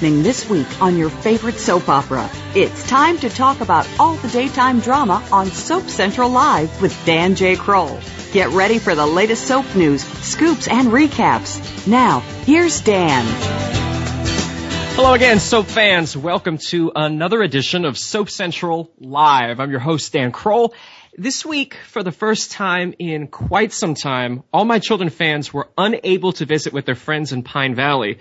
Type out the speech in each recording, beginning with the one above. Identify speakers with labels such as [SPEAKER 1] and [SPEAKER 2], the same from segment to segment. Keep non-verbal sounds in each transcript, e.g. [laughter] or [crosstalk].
[SPEAKER 1] Happening this week on your favorite soap opera? It's time to talk about all the daytime drama on Soap Central Live with Dan J. Kroll. Get ready for the latest soap news, scoops, and recaps. Now, here's Dan.
[SPEAKER 2] Hello again, soap fans. Welcome to another edition of Soap Central Live. I'm your host, Dan Kroll. This week, for the first time in quite some time, all my children fans were unable to visit with their friends in Pine Valley.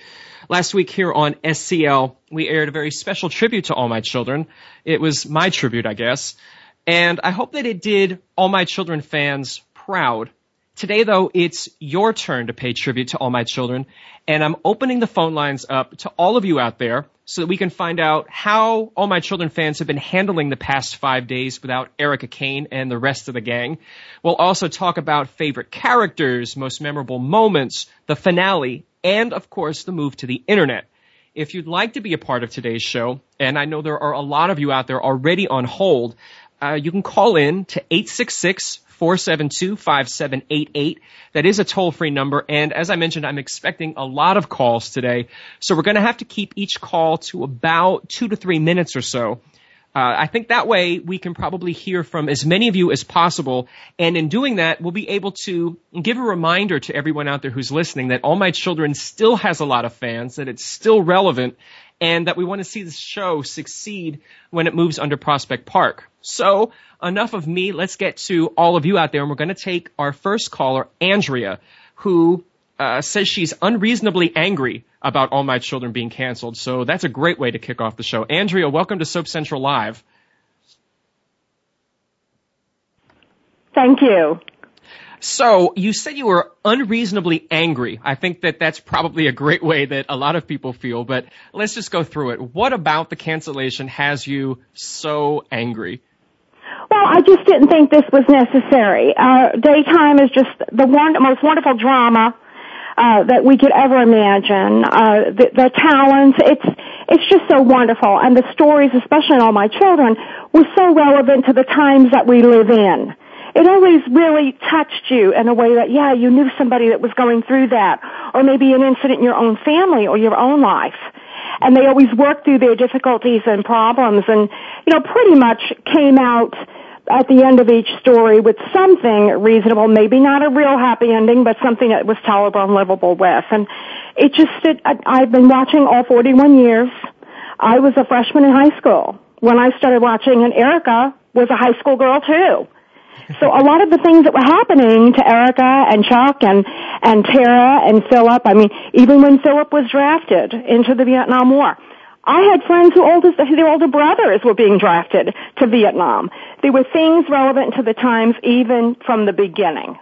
[SPEAKER 2] Last week here on SCL, we aired a very special tribute to All My Children. It was my tribute, I guess. And I hope that it did All My Children fans proud. Today, though, it's your turn to pay tribute to All My Children. And I'm opening the phone lines up to all of you out there so that we can find out how All My Children fans have been handling the past five days without Erica Kane and the rest of the gang. We'll also talk about favorite characters, most memorable moments, the finale, and of course the move to the internet. If you'd like to be a part of today's show, and I know there are a lot of you out there already on hold, uh, you can call in to 866 472 5788. That is a toll free number. And as I mentioned, I'm expecting a lot of calls today. So we're going to have to keep each call to about two to three minutes or so. Uh, I think that way we can probably hear from as many of you as possible. And in doing that, we'll be able to give a reminder to everyone out there who's listening that All My Children still has a lot of fans, that it's still relevant, and that we want to see the show succeed when it moves under Prospect Park. So enough of me. Let's get to all of you out there. And we're going to take our first caller, Andrea, who uh, says she's unreasonably angry about All My Children being canceled. So that's a great way to kick off the show. Andrea, welcome to Soap Central Live.
[SPEAKER 3] Thank you.
[SPEAKER 2] So you said you were unreasonably angry. I think that that's probably a great way that a lot of people feel, but let's just go through it. What about the cancellation has you so angry?
[SPEAKER 3] Well, I just didn't think this was necessary. Uh, daytime is just the one, most wonderful drama uh, that we could ever imagine. Uh, the, the talents, it's it's just so wonderful, and the stories, especially in all my children, were so relevant to the times that we live in. It always really touched you in a way that, yeah, you knew somebody that was going through that, or maybe an incident in your own family or your own life. And they always worked through their difficulties and problems, and you know, pretty much came out at the end of each story with something reasonable, maybe not a real happy ending, but something that was tolerable and livable with. And it just, it, I've been watching all 41 years. I was a freshman in high school when I started watching, and Erica was a high school girl too. So a lot of the things that were happening to Erica and Chuck and and Tara and Philip, I mean, even when Philip was drafted into the Vietnam War, I had friends who older, their older brothers were being drafted to Vietnam. There were things relevant to the times even from the beginning.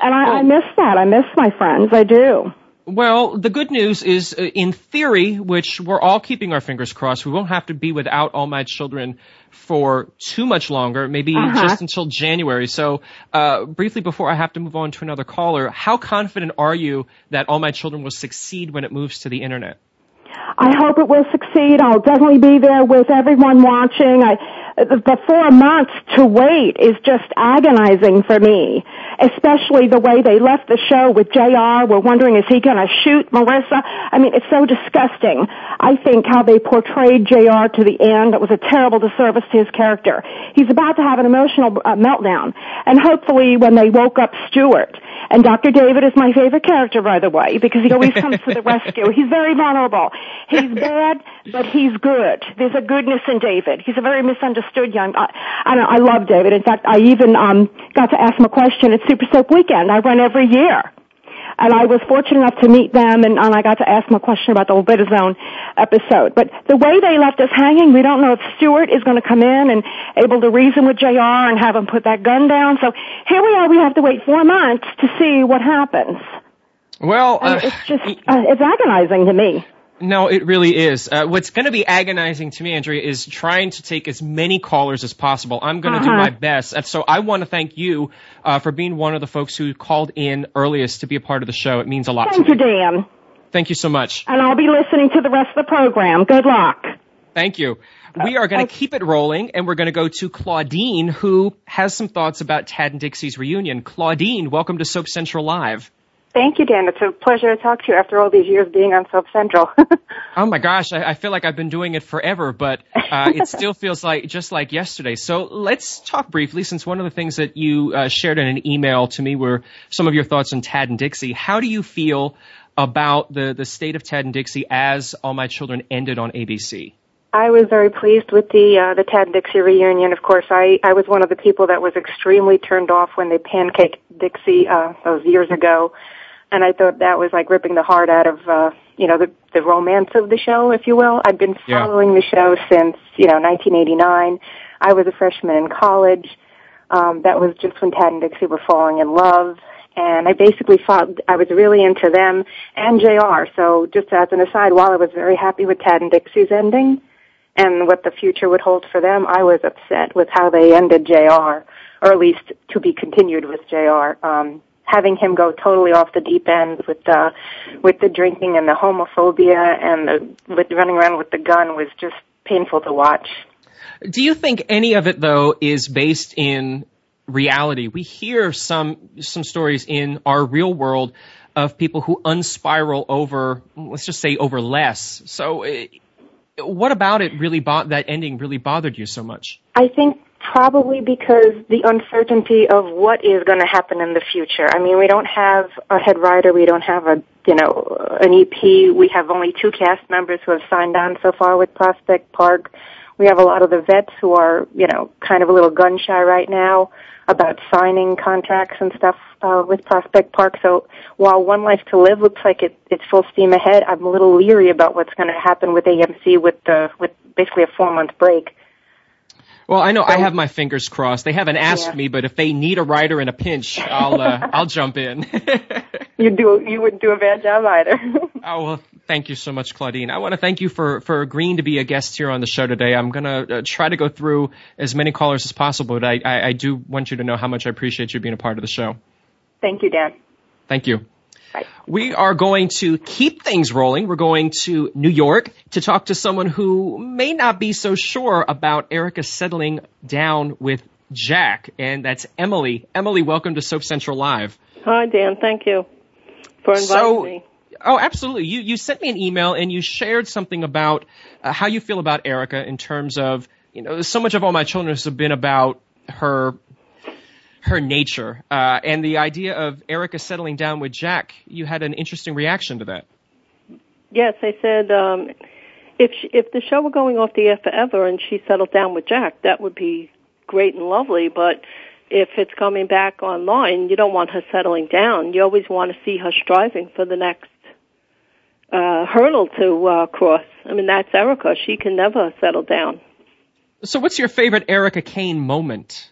[SPEAKER 3] And I, I miss that. I miss my friends. I do.
[SPEAKER 2] Well, the good news is, uh, in theory, which we're all keeping our fingers crossed, we won't have to be without All My Children for too much longer, maybe
[SPEAKER 3] Uh-huh.
[SPEAKER 2] just until January. So, uh, briefly before I have to move on to another caller, how confident are you that All My Children will succeed when it moves to the internet?
[SPEAKER 3] I hope it will succeed. I'll definitely be there with everyone watching. I, the four months to wait is just agonizing for me, especially the way they left the show with JR. We're wondering, is he going to shoot Marissa? I mean, it's so disgusting. I think how they portrayed JR to the end, it was a terrible disservice to his character. He's about to have an emotional uh, meltdown, and hopefully when they woke up Stuart And Dr. David is my favorite character, by the way, because he always comes to the [laughs] rescue. He's very vulnerable. He's [laughs] bad, but he's good. There's a goodness in David. He's a very misunderstood young. I, I, I love David. In fact, I even um, got to ask him a question at Super Soap Weekend. I run every year and I was fortunate enough to meet them and, and I got to ask them a question about the Obitazone episode. But the way they left us hanging, we don't know if Stuart is going to come in and able to reason with JR and have him put that gun down. So here we are, we have to wait four months to see what happens.
[SPEAKER 2] Well, uh,
[SPEAKER 3] it's just, uh, it's agonizing to me.
[SPEAKER 2] No, it really is. Uh, what's going to be agonizing to me, Andrea, is trying to take as many callers as possible. I'm going to uh-huh. do my best. And so I want to thank you uh, for being one of the folks who called in earliest to be a part of the show. It means a lot
[SPEAKER 3] thank
[SPEAKER 2] to
[SPEAKER 3] me. Thank you, Dan.
[SPEAKER 2] Thank you so much.
[SPEAKER 3] And I'll be listening to the rest of the program. Good luck.
[SPEAKER 2] Thank you. We are going to keep it rolling and we're going to go to Claudine who has some thoughts about Tad and Dixie's reunion. Claudine, welcome to Soap Central Live.
[SPEAKER 4] Thank you, Dan. It's a pleasure to talk to you after all these years being on Soap Central. [laughs]
[SPEAKER 2] oh my gosh, I, I, feel like I've been doing it forever, but uh, it still feels like just like yesterday. So let's talk briefly, since one of the things that you uh, shared in an email to me were some of your thoughts on Tad and Dixie. How do you feel about the the state of Tad and Dixie as All My Children ended on ABC?
[SPEAKER 4] I was very pleased with the uh, the Tad and Dixie reunion. Of course, I I was one of the people that was extremely turned off when they pancaked Dixie uh, those years ago and I thought that was like ripping the heart out of uh, you know the the romance of the show, if you will. I've been following yeah. the show since you know 1989. I was a freshman in college. Um, that was just when Tad and Dixie were falling in love, and I basically thought I was really into them and Jr. So just as an aside, while I was very happy with Tad and Dixie's ending and what the future would hold for them, I was upset with how they ended Jr. Or at least to be continued with Jr. Um, having him go totally off the deep end with the with the drinking and the homophobia and the with running around with the gun was just painful to watch.
[SPEAKER 2] Do you think any of it though is based in reality? We hear some some stories in our real world of people who unspiral over let's just say over less. So eh, what about it really bo- that ending really bothered you so much?
[SPEAKER 4] I think Probably because the uncertainty of what is going to happen in the future. I mean, we don't have a head writer, we don't have a, you know, an EP. We have only two cast members who have signed on so far with Prospect Park. We have a lot of the vets who are, you know, kind of a little gun shy right now about signing contracts and stuff uh, with Prospect Park. So while One Life to Live looks like it, it's full steam ahead, I'm a little leery about what's going to happen with AMC with the with basically a four month break.
[SPEAKER 2] Well, I know so, I have my fingers crossed. They haven't asked yeah. me, but if they need a writer in a pinch, I'll uh, [laughs] I'll jump in. [laughs]
[SPEAKER 4] you do you wouldn't do a bad job either. [laughs]
[SPEAKER 2] oh well, thank you so much, Claudine. I want to thank you for for agreeing to be a guest here on the show today. I'm gonna uh, try to go through as many callers as possible, but I, I I do want you to know how much I appreciate you being a part of the show.
[SPEAKER 4] Thank you, Dan.
[SPEAKER 2] Thank you. We are going to keep things rolling. We're going to New York to talk to someone who may not be so sure about Erica settling down with Jack, and that's Emily. Emily, welcome to Soap Central Live.
[SPEAKER 5] Hi, Dan. Thank you for inviting
[SPEAKER 2] so,
[SPEAKER 5] me.
[SPEAKER 2] Oh, absolutely. You you sent me an email and you shared something about uh, how you feel about Erica in terms of you know so much of all my children have been about her her nature uh, and the idea of Erica settling down with Jack. You had an interesting reaction to that.
[SPEAKER 5] Yes, I said um, if she, if the show were going off the air forever and she settled down with Jack, that would be great and lovely. But if it's coming back online, you don't want her settling down. You always want to see her striving for the next uh, hurdle to uh, cross. I mean, that's Erica. She can never settle down.
[SPEAKER 2] So, what's your favorite Erica Kane moment?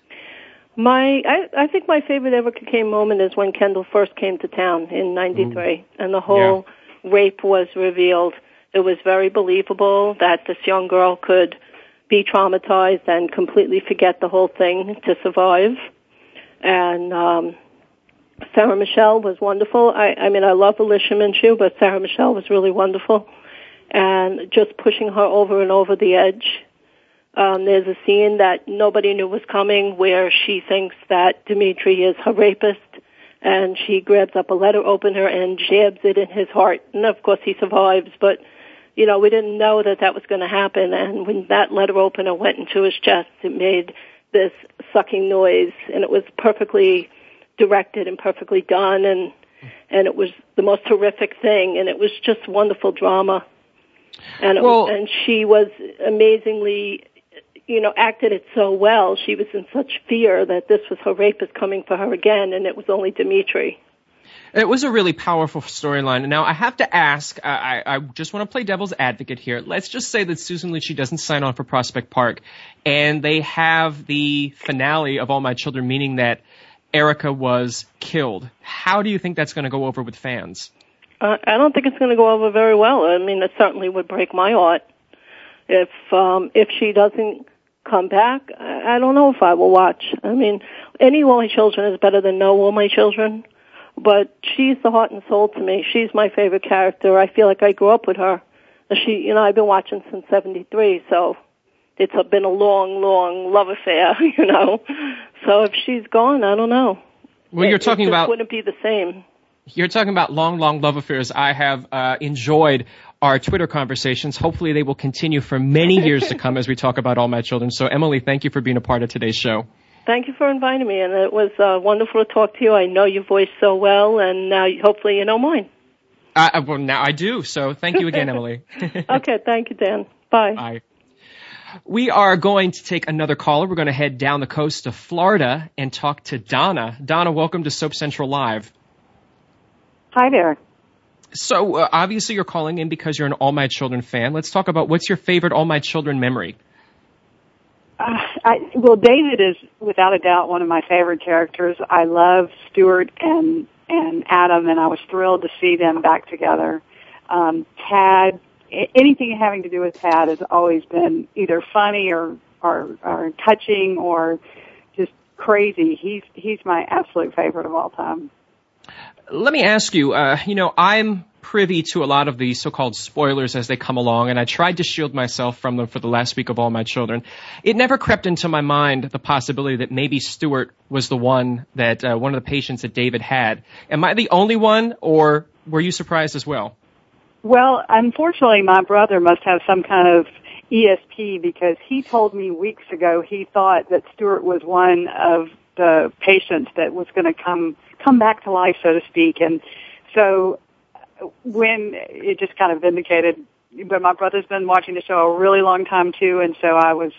[SPEAKER 5] My, I, I think my favorite Erica Kane moment is when Kendall first came to town in '93, mm. and the whole yeah. rape was revealed. It was very believable that this young girl could be traumatized and completely forget the whole thing to survive. And um, Sarah Michelle was wonderful. I, I mean, I love Alicia Minshew, but Sarah Michelle was really wonderful, and just pushing her over and over the edge um, there's a scene that nobody knew was coming where she thinks that Dimitri is her rapist and she grabs up a letter opener and jabs it in his heart. And of course he survives, but you know, we didn't know that that was going to happen. And when that letter opener went into his chest, it made this sucking noise and it was perfectly directed and perfectly done, and and it was the most horrific thing, and it was just wonderful drama. And it
[SPEAKER 2] Well-
[SPEAKER 5] was, and she was amazingly, you know, acted it so well. She was in such fear that this was her rapist coming for her again, and it was only Dimitri.
[SPEAKER 2] It was a really powerful storyline. Now, I have to ask, I, I just want to play devil's advocate here. Let's just say that Susan Lucci doesn't sign on for Prospect Park, and they have the finale of All My Children, meaning that Erica was killed. How do you think that's going to go over with fans?
[SPEAKER 5] Uh, I don't think it's going to go over very well. I mean, it certainly would break my heart if um, if she doesn't come back. I, don't know if I will watch. I mean, any My Children is better than no My Children, but she's the heart and soul to me. She's my favorite character. I feel like I grew up with her. She, you know, I've been watching since '73, so it's been a long, long love affair. [laughs] You know, so if she's gone, I don't know.
[SPEAKER 2] Well, you're
[SPEAKER 5] It-
[SPEAKER 2] talking
[SPEAKER 5] it
[SPEAKER 2] about
[SPEAKER 5] wouldn't be the same.
[SPEAKER 2] You're talking about long, long love affairs. I have uh, enjoyed our Twitter conversations. Hopefully, they will continue for many [laughs] years to come as we talk about all my children. So, Emily, thank you for being a part of today's show.
[SPEAKER 5] Thank you for inviting me, and it was uh, wonderful to talk to you. I know your voice so well, and now you- hopefully you know mine.
[SPEAKER 2] Uh, well, now I do. So, thank you again, [laughs] Emily. [laughs]
[SPEAKER 5] Okay, thank you, Dan. Bye.
[SPEAKER 2] Bye. We are going to take another caller. We're going to head down the coast to Florida and talk to Donna. Donna, welcome to Soap Central Live.
[SPEAKER 6] Hi there.
[SPEAKER 2] So, uh, obviously, you're calling in because you're an All My Children fan. Let's talk about what's your favorite All My Children memory.
[SPEAKER 6] Uh, I, well, David is without a doubt one of my favorite characters. I love Stuart and and Adam, and I was thrilled to see them back together. Um, Tad, anything having to do with Tad has always been either funny or or, or touching or just crazy. He's he's my absolute favorite of all time.
[SPEAKER 2] Let me ask you, uh, you know, I'm privy to a lot of the so-called spoilers as they come along, and I tried to shield myself from them for the last week of All My Children. It never crept into my mind the possibility that maybe Stuart was the one that, uh, one of the patients that David had. Am I the only one, or were you surprised as well?
[SPEAKER 6] Well, unfortunately, my brother must have some kind of ESP because he told me weeks ago he thought that Stuart was one of the patients that was going to come come back to life, so to speak. And so when it just kind of vindicated, but my brother's been watching the show a really long time too, and so I was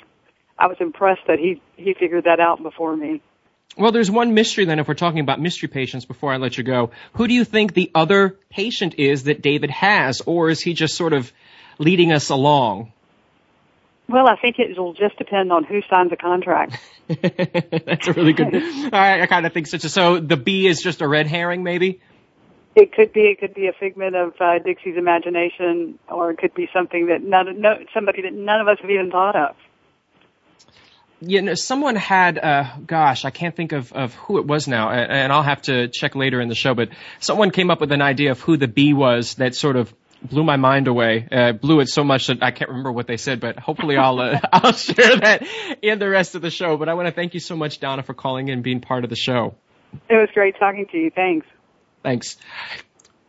[SPEAKER 6] I was impressed that he he figured that out before me.
[SPEAKER 2] Well, there's one mystery then if we're talking about mystery patients before I let you go. Who do you think the other patient is that David has, or is he just sort of leading us along?
[SPEAKER 6] Well, I think it will just depend on who signs the contract. [laughs]
[SPEAKER 2] That's a really good. [laughs] I, I kind of think so. So the B is just a red herring, maybe.
[SPEAKER 6] It could be. It could be a figment of uh, Dixie's imagination, or it could be something that none, no, somebody that none of us have even thought of.
[SPEAKER 2] You know, someone had, uh, gosh, I can't think of, of who it was now, and, and I'll have to check later in the show, but someone came up with an idea of who the bee was that sort of blew my mind away, uh, blew it so much that I can't remember what they said, but hopefully I'll, uh, [laughs] I'll share that in the rest of the show. But I want to thank you so much, Donna, for calling in and being part of the show.
[SPEAKER 6] It was great talking to you. Thanks.
[SPEAKER 2] Thanks.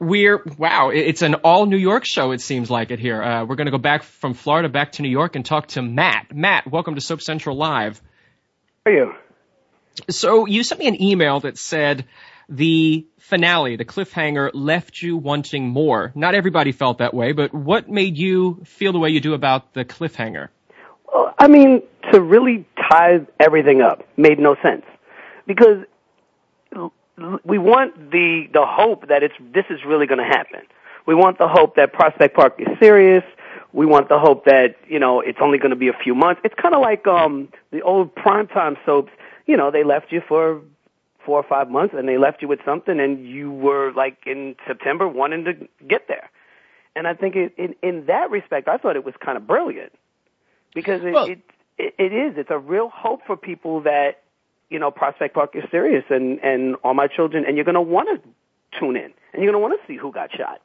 [SPEAKER 2] We're wow! It's an all New York show. It seems like it here. Uh, we're going to go back from Florida back to New York and talk to Matt. Matt, welcome to Soap Central Live.
[SPEAKER 7] How are you?
[SPEAKER 2] So you sent me an email that said the finale, the cliffhanger, left you wanting more. Not everybody felt that way, but what made you feel the way you do about the cliffhanger?
[SPEAKER 7] Well, I mean, to really tie everything up made no sense because we want the the hope that it's this is really going to happen. We want the hope that Prospect Park is serious. We want the hope that you know it's only going to be a few months. It's kind of like um the old primetime soaps. You know, they left you for four or five months, and they left you with something, and you were like in September wanting to get there. And I think it, in in that respect, I thought it was kind of brilliant because it,
[SPEAKER 2] Well-
[SPEAKER 7] it it it is. It's a real hope for people that you know Prospect Park is serious, and and all my children, and you're going to want to tune in, and you're going to want to see who got shot,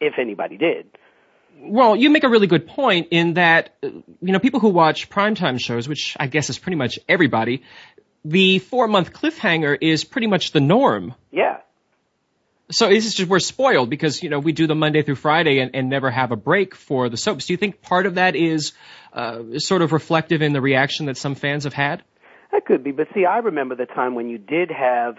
[SPEAKER 7] if anybody did.
[SPEAKER 2] Well, you make a really good point in that, uh, you know, people who watch primetime shows, which I guess is pretty much everybody, the four month cliffhanger is pretty much the norm.
[SPEAKER 7] Yeah.
[SPEAKER 2] So it's just we're spoiled because you know we do the Monday through Friday and, and never have a break for the soaps. Do you think part of that is uh, sort of reflective in the reaction that some fans have had?
[SPEAKER 7] That could be, but see, I remember the time when you did have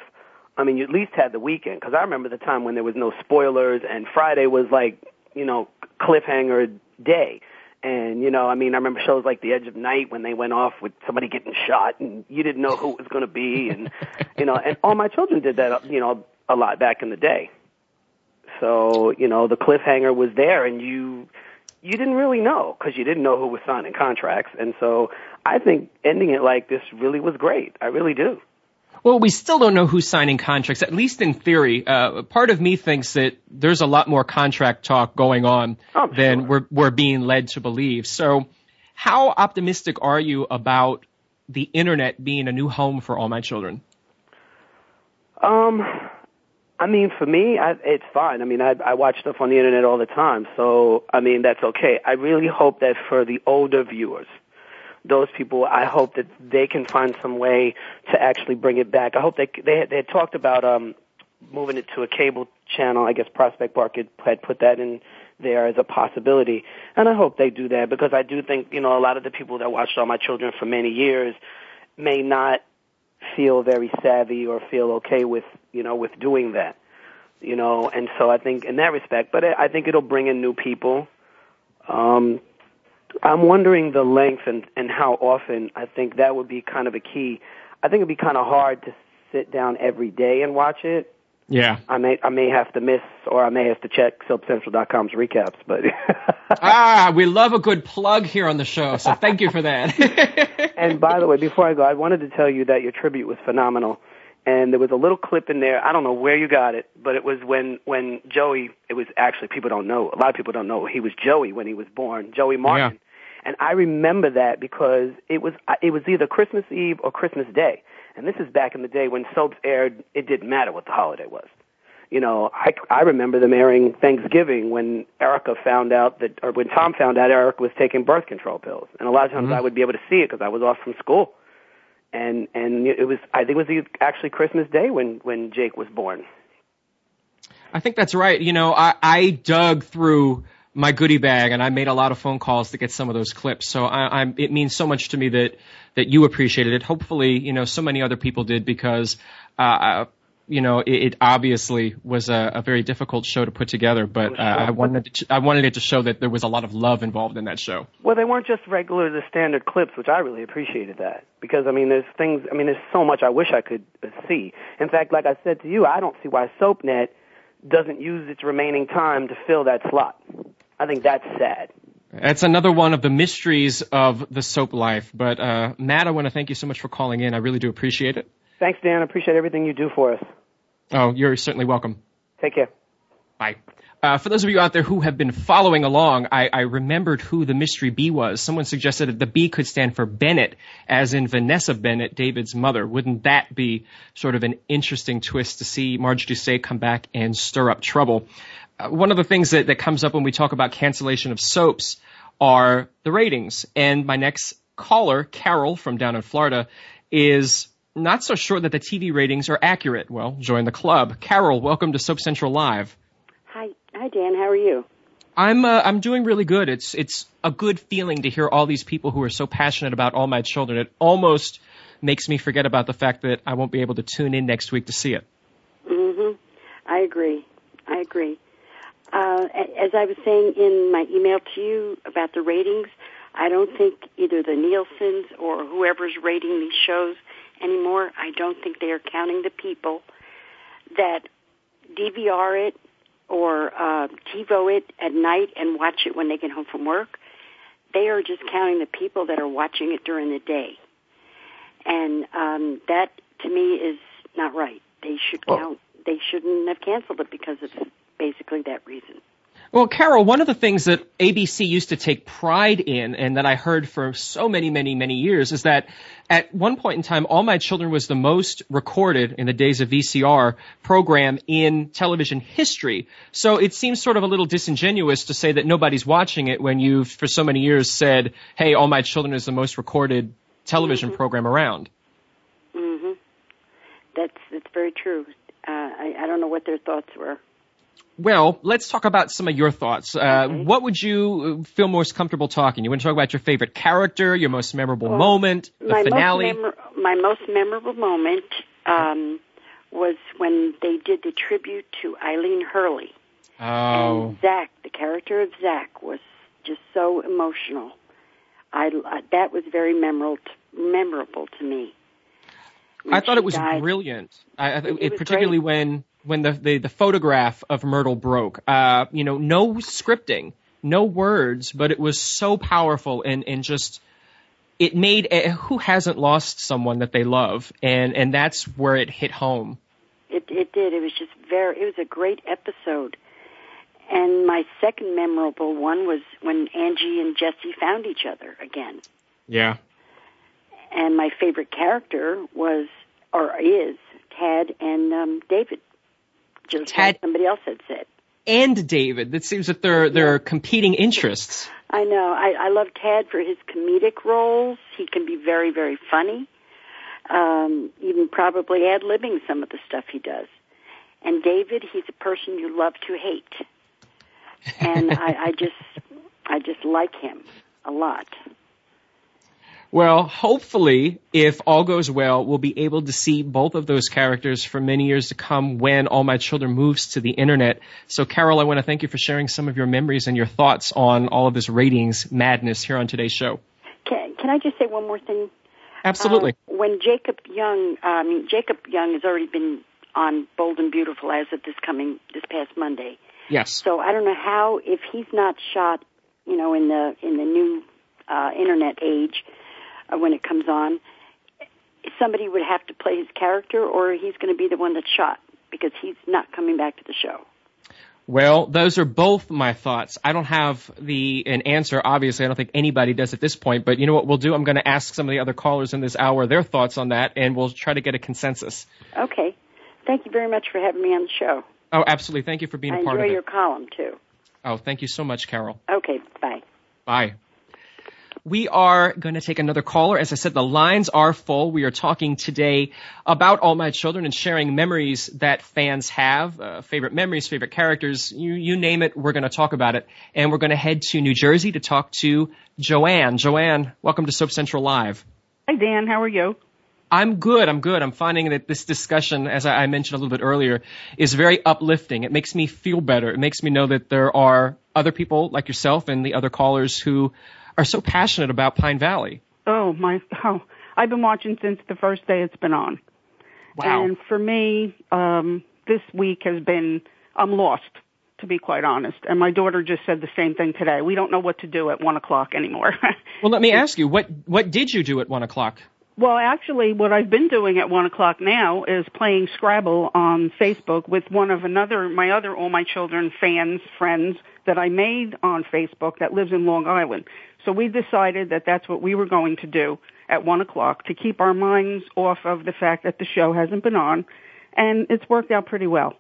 [SPEAKER 7] I mean, you at least had the weekend because I remember the time when there was no spoilers and Friday was like, you know, cliffhanger day. And you know, I mean, I remember shows like The Edge of Night when they went off with somebody getting shot and you didn't know who it was going to be, and [laughs] you know, and all my children did that, you know, a lot back in the day. So you know, the cliffhanger was there, and you you didn't really know because you didn't know who was signing contracts, and so I think ending it like this really was great. I really do.
[SPEAKER 2] Well, we still don't know who's signing contracts, at least in theory. Uh, part of me thinks that there's a lot more contract talk going on
[SPEAKER 7] oh,
[SPEAKER 2] than
[SPEAKER 7] sure.
[SPEAKER 2] we're, we're being led to believe. So, how optimistic are you about the internet being a new home for all my children?
[SPEAKER 7] Um, I mean, for me, I, it's fine. I mean, I, I watch stuff on the internet all the time, so I mean, that's okay. I really hope that for the older viewers, those people, I hope that they can find some way to actually bring it back. I hope they they they had talked about um moving it to a cable channel. I guess Prospect Park had, had put that in there as a possibility, and I hope they do that because I do think you know a lot of the people that watched All My Children for many years may not feel very savvy or feel okay with you know with doing that you know and so i think in that respect but i think it'll bring in new people um I'm wondering the length and, and how often. I think that would be kind of a key. I think it'd be kind of hard to sit down every day and watch it.
[SPEAKER 2] Yeah.
[SPEAKER 7] I may I may have to miss or I may have to check SoapCentral.com's recaps, but [laughs]
[SPEAKER 2] ah, we love a good plug here on the show, so thank you for that. [laughs]
[SPEAKER 7] and by the way, before I go, I wanted to tell you that your tribute was phenomenal. And there was a little clip in there. I don't know where you got it, but it was when when Joey. It was actually people don't know. A lot of people don't know he was Joey when he was born. Joey Martin.
[SPEAKER 2] Yeah.
[SPEAKER 7] And I remember that because it was it was either Christmas Eve or Christmas Day. And this is back in the day when soaps aired. It didn't matter what the holiday was. You know, I I remember them airing Thanksgiving when Erica found out that, or when Tom found out Erica was taking birth control pills. And a lot of times
[SPEAKER 2] Mhm.
[SPEAKER 7] I would be able to see it because I was off from school. And and it was I think it was actually Christmas Day when when Jake was born.
[SPEAKER 2] I think that's right. You know, I, I dug through my goodie bag and I made a lot of phone calls to get some of those clips. So I, I'm, it means so much to me that, that you appreciated it. Hopefully, you know, so many other people did because, uh, you know, it, it obviously was a, a very difficult show to put together, but uh, I wanted to, I wanted it to show that there was a lot of love involved in that show.
[SPEAKER 7] Well, they weren't just regular, the standard clips, which I really appreciated that because I mean, there's things. I mean, there's so much I wish I could uh, see. In fact, like I said to you, I don't see why SoapNet doesn't use its remaining time to fill that slot. I think that's sad.
[SPEAKER 2] That's another one of the mysteries of the soap life. But uh, Matt, I want to thank you so much for calling in. I really do appreciate it.
[SPEAKER 7] Thanks, Dan. I appreciate everything you do for us.
[SPEAKER 2] Oh, you're certainly welcome.
[SPEAKER 7] Take care.
[SPEAKER 2] Bye. Uh, for those of you out there who have been following along, I, I remembered who the mystery bee was. Someone suggested that the B could stand for Bennett, as in Vanessa Bennett, David's mother. Wouldn't that be sort of an interesting twist to see Marj Dusay come back and stir up trouble? Uh, one of the things that, that comes up when we talk about cancellation of soaps are the ratings. And my next caller, Carol from down in Florida, is not so sure that the TV ratings are accurate. Well, join the club. Carol, welcome to Soap Central Live.
[SPEAKER 8] Hi, hi Dan. How are you?
[SPEAKER 2] I'm uh, I'm doing really good. It's it's a good feeling to hear all these people who are so passionate about all my children. It almost makes me forget about the fact that I won't be able to tune in next week to see it.
[SPEAKER 8] Mhm. I agree. I agree. Uh, as I was saying in my email to you about the ratings, I don't think either the Nielsen's or whoever's rating these shows anymore. I don't think they are counting the people that DVR it or uh, TiVo it at night and watch it when they get home from work. They are just counting the people that are watching it during the day, and um, that to me is not right. They should count. They shouldn't have canceled it because of basically that reason.
[SPEAKER 2] Well, Carol, one of the things that ABC used to take pride in, and that I heard for so many, many, many years, is that at one point in time, All My Children was the most recorded in the days of VCR program in television history. So it seems sort of a little disingenuous to say that nobody's watching it when you've, for so many years, said, hey, All My Children is the most recorded television program around.
[SPEAKER 8] Mm-hmm. That's that's very true. Uh, I, I don't know what their thoughts were.
[SPEAKER 2] Well, let's talk about some of your thoughts. Uh, What would you uh, feel most comfortable talking? You want to talk about your favorite character, your most memorable
[SPEAKER 8] Well,
[SPEAKER 2] moment, the
[SPEAKER 8] my
[SPEAKER 2] finale?
[SPEAKER 8] Most memor- my most memorable moment um, was when they did the tribute to Eileen Herlie.
[SPEAKER 2] Oh.
[SPEAKER 8] And Zach, the character of Zach, was just so emotional. I, uh, that was very memorable, memorable to me.
[SPEAKER 2] I thought it was
[SPEAKER 8] died.
[SPEAKER 2] brilliant. I, I,
[SPEAKER 8] It- it was
[SPEAKER 2] particularly when when the, the the photograph of Myrtle broke. Uh, you know, no scripting, no words, but it was so powerful and and just it made uh, who hasn't lost someone that they love, and and that's where it hit home.
[SPEAKER 8] It it did. It was just very. It was a great episode. And my second memorable one was when Angie and Jesse found each other again.
[SPEAKER 2] Yeah.
[SPEAKER 8] And my favorite character was or is Tad and um, David. Just
[SPEAKER 2] Tad-
[SPEAKER 8] like somebody else had said.
[SPEAKER 2] And David, it seems that they're they're competing interests.
[SPEAKER 8] I know. I, I love Tad for his comedic roles. He can be very, very funny. Um, even probably ad libbing some of the stuff he does. And David, he's a person you love to hate. And I, I just, I just like him a lot.
[SPEAKER 2] Well, hopefully, if all goes well, we'll be able to see both of those characters for many years to come when All My Children moves to the internet. So, Carol, I want to thank you for sharing some of your memories and your thoughts on all of this ratings madness here on today's show.
[SPEAKER 8] Can, can I just say one more thing?
[SPEAKER 2] Absolutely.
[SPEAKER 8] Uh, when Jacob Young, uh, I mean, Jacob Young has already been on Bold and Beautiful as of this coming, this past Monday.
[SPEAKER 2] yes.
[SPEAKER 8] So I don't know how if he's not shot, you know, in the in the new uh, internet age Uh, when it comes on, somebody would have to play his character, or he's going to be the one that's shot because he's not coming back to the show.
[SPEAKER 2] Well, those are both my thoughts. I don't have the an answer. Obviously, I don't think anybody does at this point. But you know what we'll do? I'm going to ask some of the other callers in this hour their thoughts on that, and we'll try to get a consensus.
[SPEAKER 8] Okay. Thank you very much for having me on the show.
[SPEAKER 2] Oh, absolutely. Thank you for being
[SPEAKER 8] I
[SPEAKER 2] a part
[SPEAKER 8] enjoy
[SPEAKER 2] of it.
[SPEAKER 8] your column too.
[SPEAKER 2] Oh, thank you so much, Carol.
[SPEAKER 8] Okay, bye.
[SPEAKER 2] Bye. We are going to take another caller. As I said, the lines are full. We are talking today about All My Children and sharing memories that fans have, uh, favorite memories, favorite characters, you, you name it, we're going to talk about it. And we're going to head to New Jersey to talk to Joanne. Joanne, welcome to Soap Central Live.
[SPEAKER 9] Hi, Dan. How are you?
[SPEAKER 2] I'm good. I'm good. I'm finding that this discussion, as I I mentioned a little bit earlier, is very uplifting. It makes me feel better. It makes me know that there are other people like yourself and the other callers who are so passionate about Pine Valley.
[SPEAKER 9] Oh my! Oh, I've been watching since the first day it's been on.
[SPEAKER 2] Wow.
[SPEAKER 9] And for me, um, this week has been I'm lost, to be quite honest. And my daughter just said the same thing today. We don't know what to do at one o'clock anymore. [laughs]
[SPEAKER 2] Well, let me ask you, what what did you do at one o'clock?
[SPEAKER 9] Well, actually, what I've been doing at one o'clock now is playing Scrabble on Facebook with one of another, my other All My Children fans, friends that I made on Facebook that lives in Long Island. So we decided that that's what we were going to do at one o'clock to keep our minds off of the fact that the show hasn't been on, and it's worked out pretty well.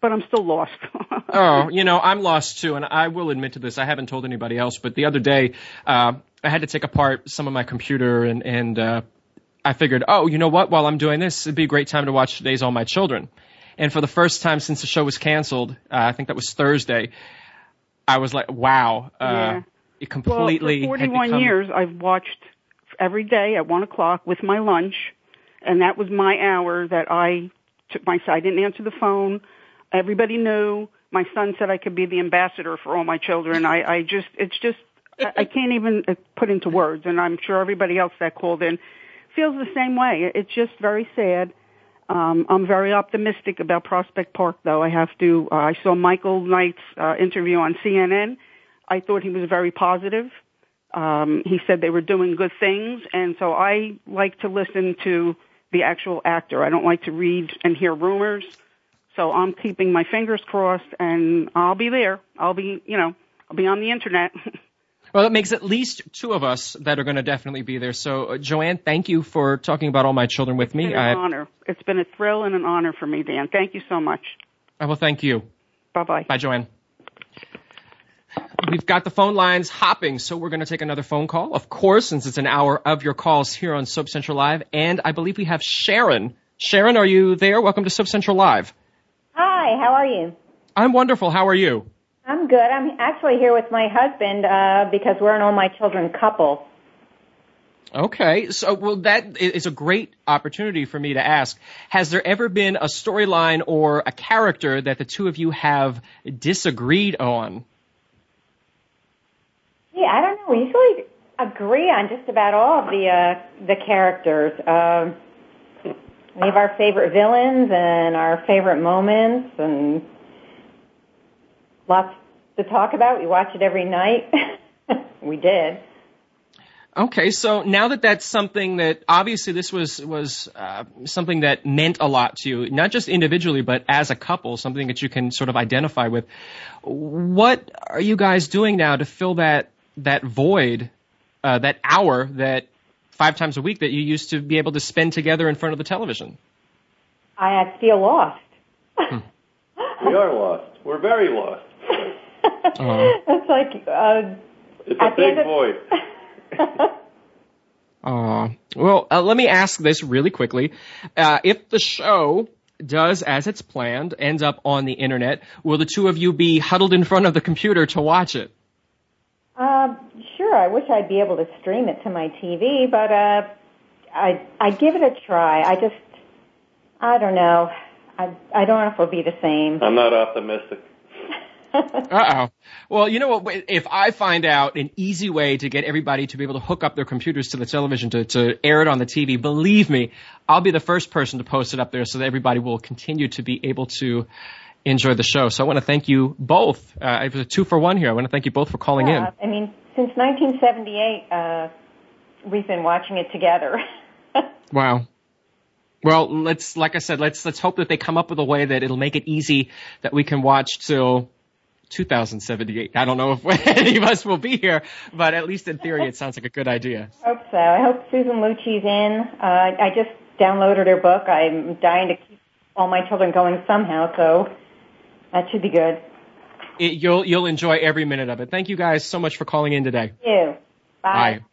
[SPEAKER 9] But I'm still lost. [laughs]
[SPEAKER 2] Oh, you know, I'm lost too, and I will admit to this. I haven't told anybody else, but the other day, uh, I had to take apart some of my computer, and and uh, I figured, oh, you know what? While I'm doing this, it'd be a great time to watch today's All My Children. And for the first time since the show was canceled, uh, I think that was Thursday, I was like, wow, uh,
[SPEAKER 9] Yeah.
[SPEAKER 2] it completely.
[SPEAKER 9] Well, for 41
[SPEAKER 2] become-
[SPEAKER 9] years, I've watched every day at one o'clock with my lunch, and that was my hour that I took my. I didn't answer the phone. Everybody knew. My son said I could be the ambassador for all my children. I, I just, it's just, I, I can't even uh, put into words, and I'm sure everybody else that called in feels the same way. It's just very sad. Um, I'm very optimistic about Prospect Park, though. I have to. Uh, I saw Michael Knight's uh, interview on CNN. I thought he was very positive. Um, he said they were doing good things, and so I like to listen to the actual actor. I don't like to read and hear rumors. So I'm keeping my fingers crossed, and I'll be there. I'll be, you know, I'll be on the internet. [laughs]
[SPEAKER 2] Well, that makes at least two of us that are going to definitely be there. So, uh, Joanne, thank you for talking about all my children with me.
[SPEAKER 9] It's been
[SPEAKER 2] I,
[SPEAKER 9] an honor. It's been a thrill and an honor for me, Dan. Thank you so much.
[SPEAKER 2] I will thank you.
[SPEAKER 9] Bye bye.
[SPEAKER 2] Bye, Joanne. We've got the phone lines hopping, so we're going to take another phone call. Of course, since it's an hour of your calls here on Soap Central Live, and I believe we have Sharon. Sharon, are you there? Welcome to Soap Central Live.
[SPEAKER 10] Hi, how are you?
[SPEAKER 2] I'm wonderful. How are you?
[SPEAKER 10] I'm good. I'm actually here with my husband uh, because we're an All My Children couple.
[SPEAKER 2] Okay, so well, that is a great opportunity for me to ask. Has there ever been a storyline or a character that the two of you have disagreed on?
[SPEAKER 10] Yeah, I don't know. We usually agree on just about all of the uh, the characters. Um, we have our favorite villains and our favorite moments, and lots to talk about. We watch it every night. [laughs] we did.
[SPEAKER 2] Okay, so now that that's something that obviously this was was uh, something that meant a lot to you, not just individually but as a couple, something that you can sort of identify with. What are you guys doing now to fill that that void, uh, that hour that five times a week that you used to be able to spend together in front of the television?
[SPEAKER 10] I feel lost.
[SPEAKER 11] Hmm. we are lost. We're very lost.
[SPEAKER 10] Uh-huh. It's like uh,
[SPEAKER 11] it's a big void.
[SPEAKER 2] Uh, [laughs] well, uh, let me ask this really quickly. Uh, if the show does as it's planned, ends up on the internet, will the two of you be huddled in front of the computer to watch it?
[SPEAKER 10] Uh, sure. I wish I'd be able to stream it to my TV, but uh, I I'd give it a try. I just I don't know. I I don't know if it'll be the same.
[SPEAKER 11] I'm not optimistic. [laughs]
[SPEAKER 2] uh oh. Well, you know what? If I find out an easy way to get everybody to be able to hook up their computers to the television to, to air it on the TV, believe me, I'll be the first person to post it up there so that everybody will continue to be able to enjoy the show. So I want to thank you both. Uh, it was a two for one here. I want to thank you both for calling
[SPEAKER 10] yeah,
[SPEAKER 2] in.
[SPEAKER 10] I mean, since 1978, uh, we've been watching it together. [laughs]
[SPEAKER 2] wow. Well, let's, like I said, let's, let's hope that they come up with a way that it'll make it easy that we can watch till 2078. I don't know if [laughs] any of us will be here, but at least in theory, it sounds like a good idea.
[SPEAKER 10] I hope so. I hope Susan Lucci's in. Uh, I just downloaded her book. I'm dying to keep all my children going somehow, so that should be good.
[SPEAKER 2] It, you'll you'll enjoy every minute of it. Thank you guys so much for calling in today.
[SPEAKER 10] Thank you.
[SPEAKER 2] Bye. Bye.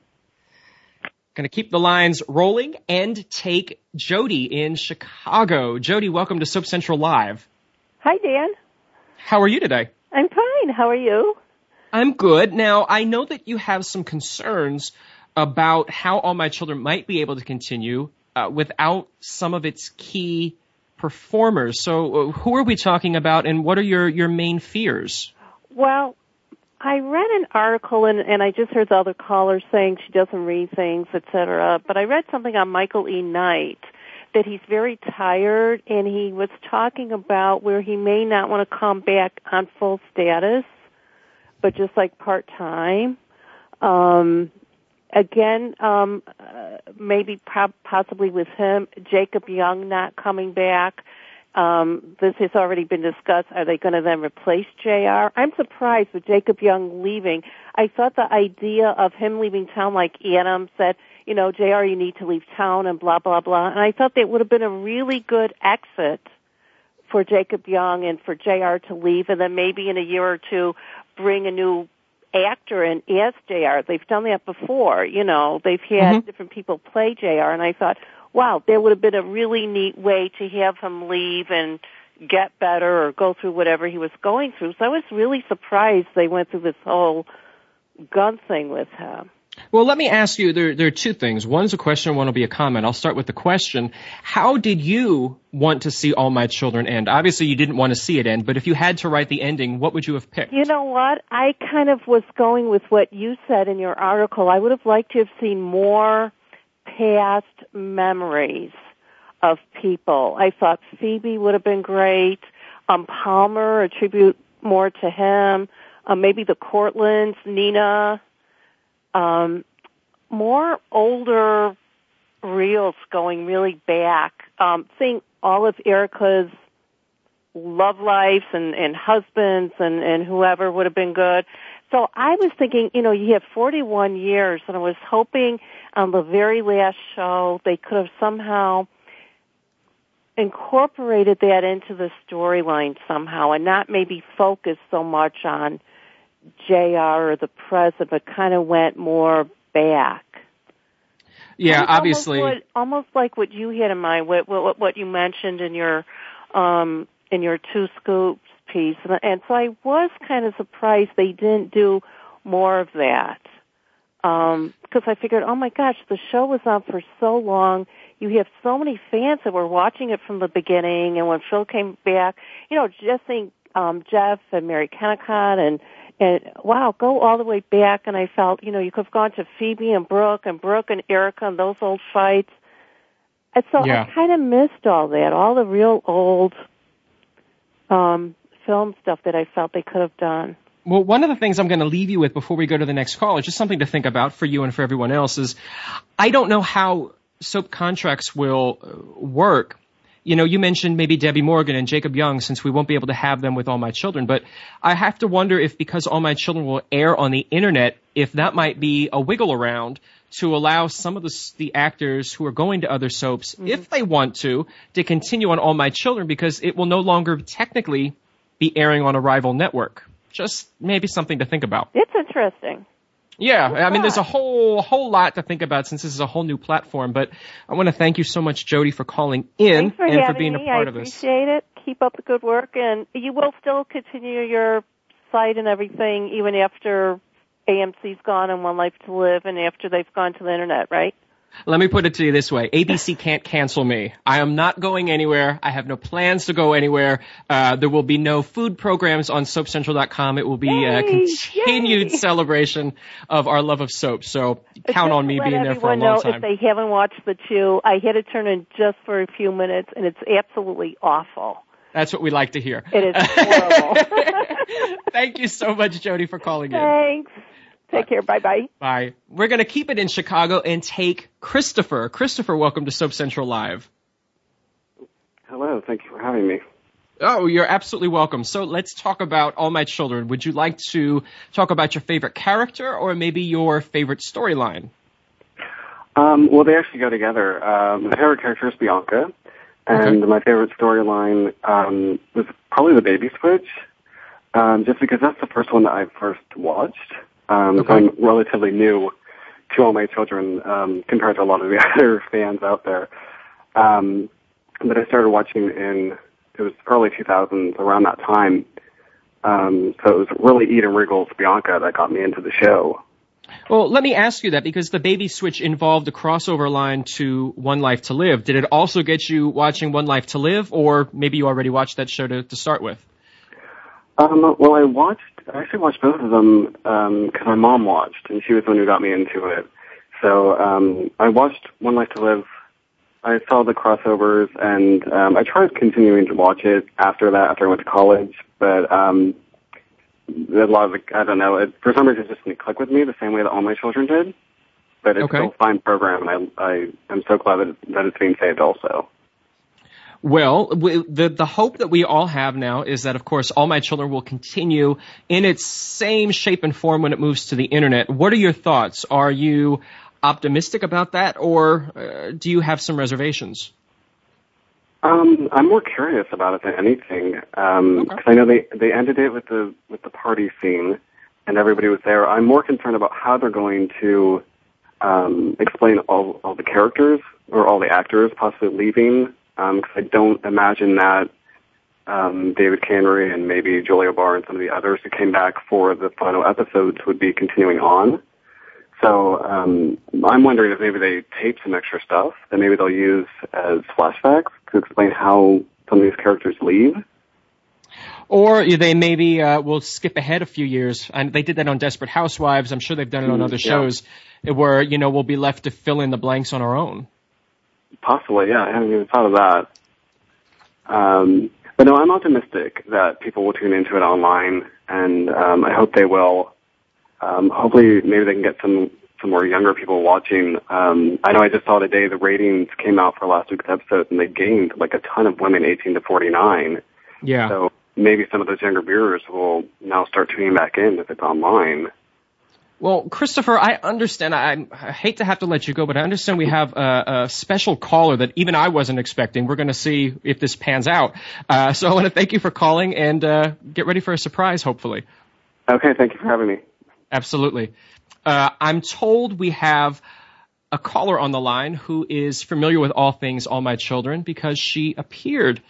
[SPEAKER 2] Going to keep the lines rolling and take Jody in Chicago. Jody, welcome to Soap Central Live.
[SPEAKER 12] Hi, Dan.
[SPEAKER 2] How are you today?
[SPEAKER 12] I'm fine. How are you?
[SPEAKER 2] I'm good. Now, I know that you have some concerns about how All My Children might be able to continue uh, without some of its key performers. So, uh, who are we talking about, and what are your, your main fears?
[SPEAKER 12] Well, I read an article, and, and I just heard the other caller saying she doesn't read things, etc. But I read something on Michael E. Knight that he's very tired and he was talking about where he may not want to come back on full status, but just like part time. Um, again, um, uh, maybe pro- possibly with him, Jacob Young not coming back. Um, this has already been discussed. Are they going to then replace JR? I'm surprised with Jacob Young leaving. I thought the idea of him leaving town, like Adam said, you know, JR, you need to leave town and blah, blah, blah. And I thought that would have been a really good exit for Jacob Young and for JR to leave and then maybe in a year or two bring a new actor in as JR. They've done that before, you know, they've had mm-hmm. different people play JR and I thought, wow, there would have been a really neat way to have him leave and get better or go through whatever he was going through. So I was really surprised they went through this whole gun thing with him.
[SPEAKER 2] Well, let me ask you, there, there are two things. One is a question, one will be a comment. I'll start with the question. How did you want to see All My Children end? Obviously, you didn't want to see it end, but if you had to write the ending, what would you have picked?
[SPEAKER 12] You know what? I kind of was going with what you said in your article. I would have liked to have seen more past memories of people. I thought Phoebe would have been great. Um, Palmer, a tribute more to him. Um, maybe the Cortlandts, Nina, um, more older reels going really back. Um, seeing all of Erica's love lives and, and husbands and, and whoever would have been good. So I was thinking, you know, you have 41 years and I was hoping on the very last show they could have somehow incorporated that into the storyline somehow and not maybe focus so much on JR or the present, but kind of went more back.
[SPEAKER 2] Yeah, obviously.
[SPEAKER 12] Almost, what, almost, like what you had in mind, what, what, what you mentioned in your um, in your two scoops piece, and so I was kind of surprised they didn't do more of that. Because because I figured, oh my gosh, the show was on for so long. You have so many fans that were watching it from the beginning, and when Phil came back, you know, just think um, Jeff and Mary Kennicott and and wow, go all the way back. And I felt, you know, you could have gone to Phoebe and Brooke and Brooke and Erica and those old fights. And so
[SPEAKER 2] Yeah.
[SPEAKER 12] I kind of missed all that, all the real old um, film stuff that I felt they could have done.
[SPEAKER 2] Well, one of the things I'm going to leave you with before we go to the next call is just something to think about for you and for everyone else is I don't know how soap contracts will uh, work. You know, you mentioned maybe Debbie Morgan and Jacob Young since we won't be able to have them with All My Children, but I have to wonder if because All My Children will air on the internet, if that might be a wiggle around to allow some of the, the actors who are going to other soaps, if they want to, to continue on All My Children because it will no longer technically be airing on a rival network. Just maybe something to think about.
[SPEAKER 12] It's interesting.
[SPEAKER 2] Yeah, I mean, there's a whole whole lot to think about since this is a whole new platform. But I want to thank you so much, Jody, for calling in
[SPEAKER 12] for
[SPEAKER 2] and for being
[SPEAKER 12] me.
[SPEAKER 2] a part
[SPEAKER 12] I
[SPEAKER 2] of this.
[SPEAKER 12] appreciate it. Keep up the good work, and you will still continue your site and everything even after AMC's gone and One Life to Live, and after they've gone to the internet, right?
[SPEAKER 2] Let me put it to you this way: ABC [laughs] can't cancel me. I am not going anywhere. I have no plans to go anywhere. Uh, there will be no food programs on SoapCentral.com. It will be a continued celebration of our love of soap. So count on me being there for a
[SPEAKER 12] everyone
[SPEAKER 2] long
[SPEAKER 12] know
[SPEAKER 2] time.
[SPEAKER 12] if they haven't watched the two. I had to turn in just for a few minutes, and it's absolutely awful.
[SPEAKER 2] That's what we like to hear.
[SPEAKER 12] It is [laughs] horrible. [laughs]
[SPEAKER 2] Thank you so much, Jody, for calling in.
[SPEAKER 12] Thanks. Take care. Bye bye.
[SPEAKER 2] Bye. We're going to keep it in Chicago and take Christopher. Christopher, welcome to Soap Central Live.
[SPEAKER 13] Hello, thank you for having me.
[SPEAKER 2] Oh, you're absolutely welcome. So let's talk about All My Children. Would you like to talk about your favorite character or maybe your favorite storyline?
[SPEAKER 13] Um, well, they actually go together. Um, my favorite character is Bianca, and my favorite storyline um, was probably the baby switch, um, just because that's the first one that I first watched. Um, so I'm relatively new to All My Children um, compared to a lot of the [laughs] other fans out there. Um, but I started watching in it was early 2000s, around that time. Um, so it was really Eden Riegel's Bianca that got me into the show.
[SPEAKER 2] Well, let me ask you that because the baby switch involved a crossover line to One Life to Live. Did it also get you watching One Life to Live or maybe you already watched that show to, to start with?
[SPEAKER 13] Um, well, I watched, I actually watched both of them, um 'cause my mom watched, and she was the one who got me into it. So, um, I watched One Life to Live. I saw the crossovers, and, um, I tried continuing to watch it after that, after I went to college, but, um, a lot of the, I don't know, it, for some reason it just didn't click with me the same way that all my children did. But it's
[SPEAKER 2] Okay.
[SPEAKER 13] still a fine program, and I, I, I'm so glad that, that it's being saved also.
[SPEAKER 2] Well, we, the the hope that we all have now is that, of course, All My Children will continue in its same shape and form when it moves to the internet. What are your thoughts? Are you optimistic about that, or uh, do you have some reservations?
[SPEAKER 13] Um, I'm more curious about it than anything. Um 'cause I know they they ended it with the with the party scene, and everybody was there. I'm more concerned about how they're going to um, explain all all the characters or all the actors possibly leaving. Because I don't imagine that um, David Canary and maybe Julia Barr and some of the others who came back for the final episodes would be continuing on. So um, I'm wondering if maybe they tape some extra stuff that maybe they'll use as flashbacks to explain how some of these characters leave.
[SPEAKER 2] Or they maybe uh, will skip ahead a few years, and they did that on Desperate Housewives. I'm sure they've done it on
[SPEAKER 13] Mm,
[SPEAKER 2] other
[SPEAKER 13] yeah.
[SPEAKER 2] shows, where you know we'll be left to fill in the blanks on our own.
[SPEAKER 13] Possibly, yeah. I haven't even thought of that. Um, but no, I'm optimistic that people will tune into it online, and um, I hope they will. Um, hopefully, maybe they can get some some more younger people watching. Um, I know I just saw today the ratings came out for last week's episode, and they gained like a ton of women 18 to 49.
[SPEAKER 2] Yeah.
[SPEAKER 13] So maybe some of those younger viewers will now start tuning back in if it's online.
[SPEAKER 2] Well, Christopher, I understand. I, I hate to have to let you go, but I understand we have a, a special caller that even I wasn't expecting. We're going to see if this pans out. Uh, so I want to thank you for calling and uh, get ready for a surprise, hopefully.
[SPEAKER 13] Okay, thank you for having me.
[SPEAKER 2] Absolutely. Uh, I'm told we have a caller on the line who is familiar with all things All My Children because she appeared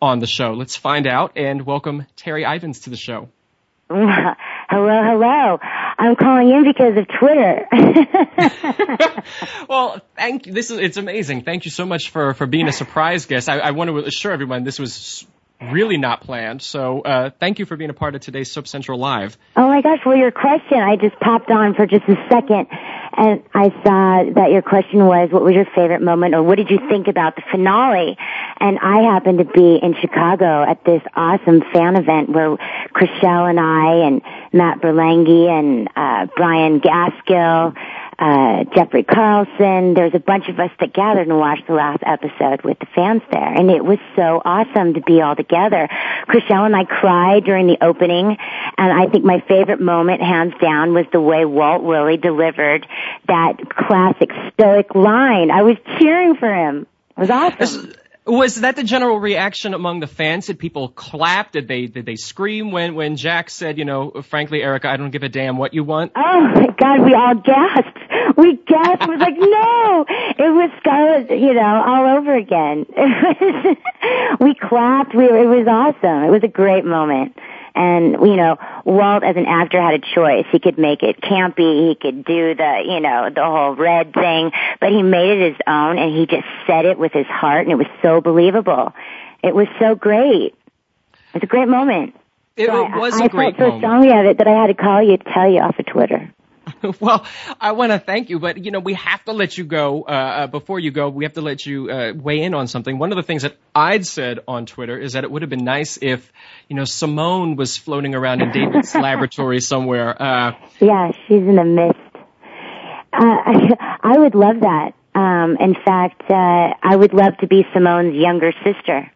[SPEAKER 2] on the show. Let's find out and welcome Terri Ivens to the show. [laughs]
[SPEAKER 14] hello, hello. I'm calling in because of Twitter. [laughs]
[SPEAKER 2] well, thank you. This is it's amazing. Thank you so much for for being a surprise guest. I, I want to assure everyone this was really not planned. So uh, thank you for being a part of today's Soap Central Live.
[SPEAKER 14] Oh my gosh! Well, your question, I just popped on for just a second, and I saw that your question was, "What was your favorite moment?" or "What did you think about the finale?" And I happened to be in Chicago at this awesome fan event where Chrishell and I and Matt Borlenghi and uh, Brian Gaskill uh, Jeffrey Carlson. There's a bunch of us that gathered and watched the last episode with the fans there, and it was so awesome to be all together. Chrishell and I cried during the opening, and I think my favorite moment, hands down, was the way Walt Willey delivered that classic stoic line. I was cheering for him. It was awesome.
[SPEAKER 2] Was that the general reaction among the fans? Did people clap? Did they did they scream when when Jack said, you know, frankly, Erica, I don't give a damn what you want?
[SPEAKER 14] Oh my God, we all gasped. We gasped. We was like, no, it was Scarlett, you know, all over again. It was, [laughs] we clapped. We it was awesome. It was a great moment. And, you know, Walt as an actor had a choice. He could make it campy, he could do the, you know, the whole red thing, but he made it his own and he just said it with his heart and it was so believable. It was so great. It was a great moment.
[SPEAKER 2] It, so it was
[SPEAKER 14] I,
[SPEAKER 2] a great
[SPEAKER 14] I felt so strongly of it that I had to call you to tell you off of Twitter. [laughs]
[SPEAKER 2] well, I want to thank you, but you know we have to let you go. Uh, uh, before you go, we have to let you uh, weigh in on something. One of the things that I'd said on Twitter is that it would have been nice if you know Simone was floating around in David's [laughs] laboratory somewhere. Uh,
[SPEAKER 14] yeah, she's in the mist. Uh, I, [laughs] I would love that. Um, in fact, uh, I would love to be Simone's younger sister.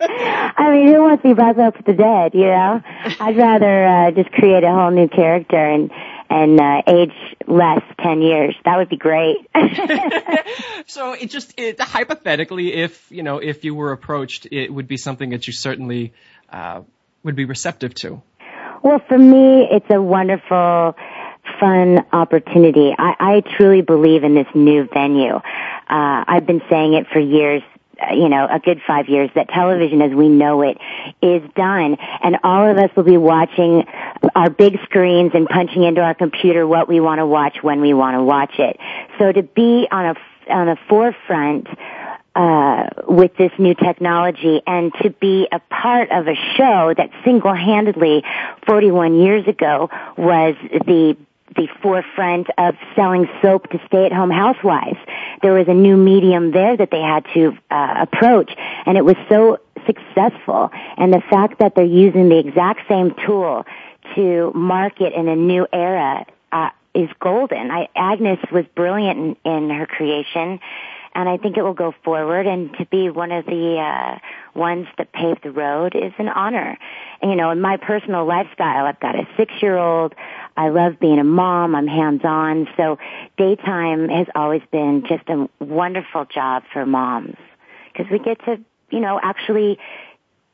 [SPEAKER 14] I mean, who wants to be brought up with the dead, you know? I'd rather uh, just create a whole new character and and uh, age less ten years. That would be great. [laughs]
[SPEAKER 2] so it just it, hypothetically, if you know, if you were approached, it would be something that you certainly uh, would be receptive to.
[SPEAKER 14] Well, for me, it's a wonderful, fun opportunity. I, I truly believe in this new venue. Uh, I've been saying it for years you know, a good five years that television as we know it is done and all of us will be watching our big screens and punching into our computer what we want to watch when we want to watch it. So to be on a, on a forefront uh, with this new technology and to be a part of a show that single-handedly 41 years ago was the the forefront of selling soap to stay-at-home housewives. There was a new medium there that they had to uh, approach, and it was so successful. And the fact that they're using the exact same tool to market in a new era uh, is golden. I, Agnes was brilliant in, in her creation, and I think it will go forward. And to be one of the uh, ones that paved the road is an honor. And, you know, in my personal lifestyle, I've got a six-year-old. I love being a mom. I'm hands-on. So daytime has always been just a wonderful job for moms because we get to, you know, actually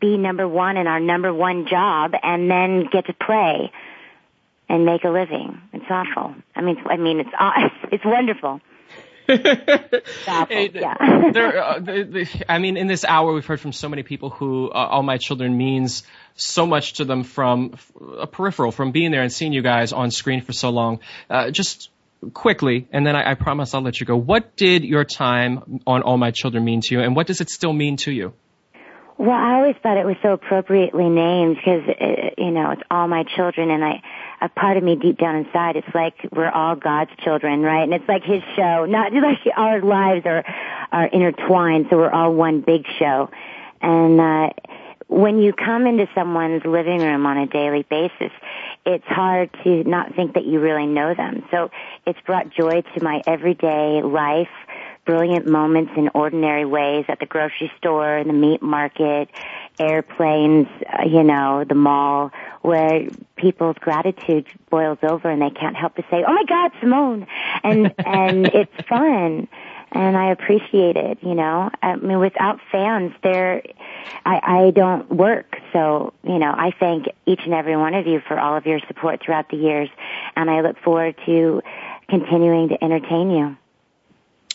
[SPEAKER 14] be number one in our number one job and then get to play and make a living. It's awful. I mean, I mean, it's [laughs] it's wonderful. Yeah. [laughs]
[SPEAKER 2] there, [laughs] uh, the, the, I mean, in this hour, we've heard from so many people who uh, All My Children means so much to them from a peripheral, from being there and seeing you guys on screen for so long. Uh, just quickly, and then I, I promise I'll let you go. What did your time on All My Children mean to you, and what does it still mean to you?
[SPEAKER 14] Well, I always thought it was so appropriately named because, uh, you know, it's all my children and I, a part of me deep down inside, it's like we're all God's children, right? And it's like His show, not [laughs] like our lives are, are intertwined, so we're all one big show. And, uh, when you come into someone's living room on a daily basis, it's hard to not think that you really know them. So it's brought joy to my everyday life brilliant moments in ordinary ways at the grocery store, the meat market, airplanes, uh, you know, the mall, where people's gratitude boils over and they can't help but say, "Oh my God, Simone!" and [laughs] and it's fun, and I appreciate it. You know, I mean, without fans, there, I I don't work. So you know, I thank each and every one of you for all of your support throughout the years, and I look forward to continuing to entertain you.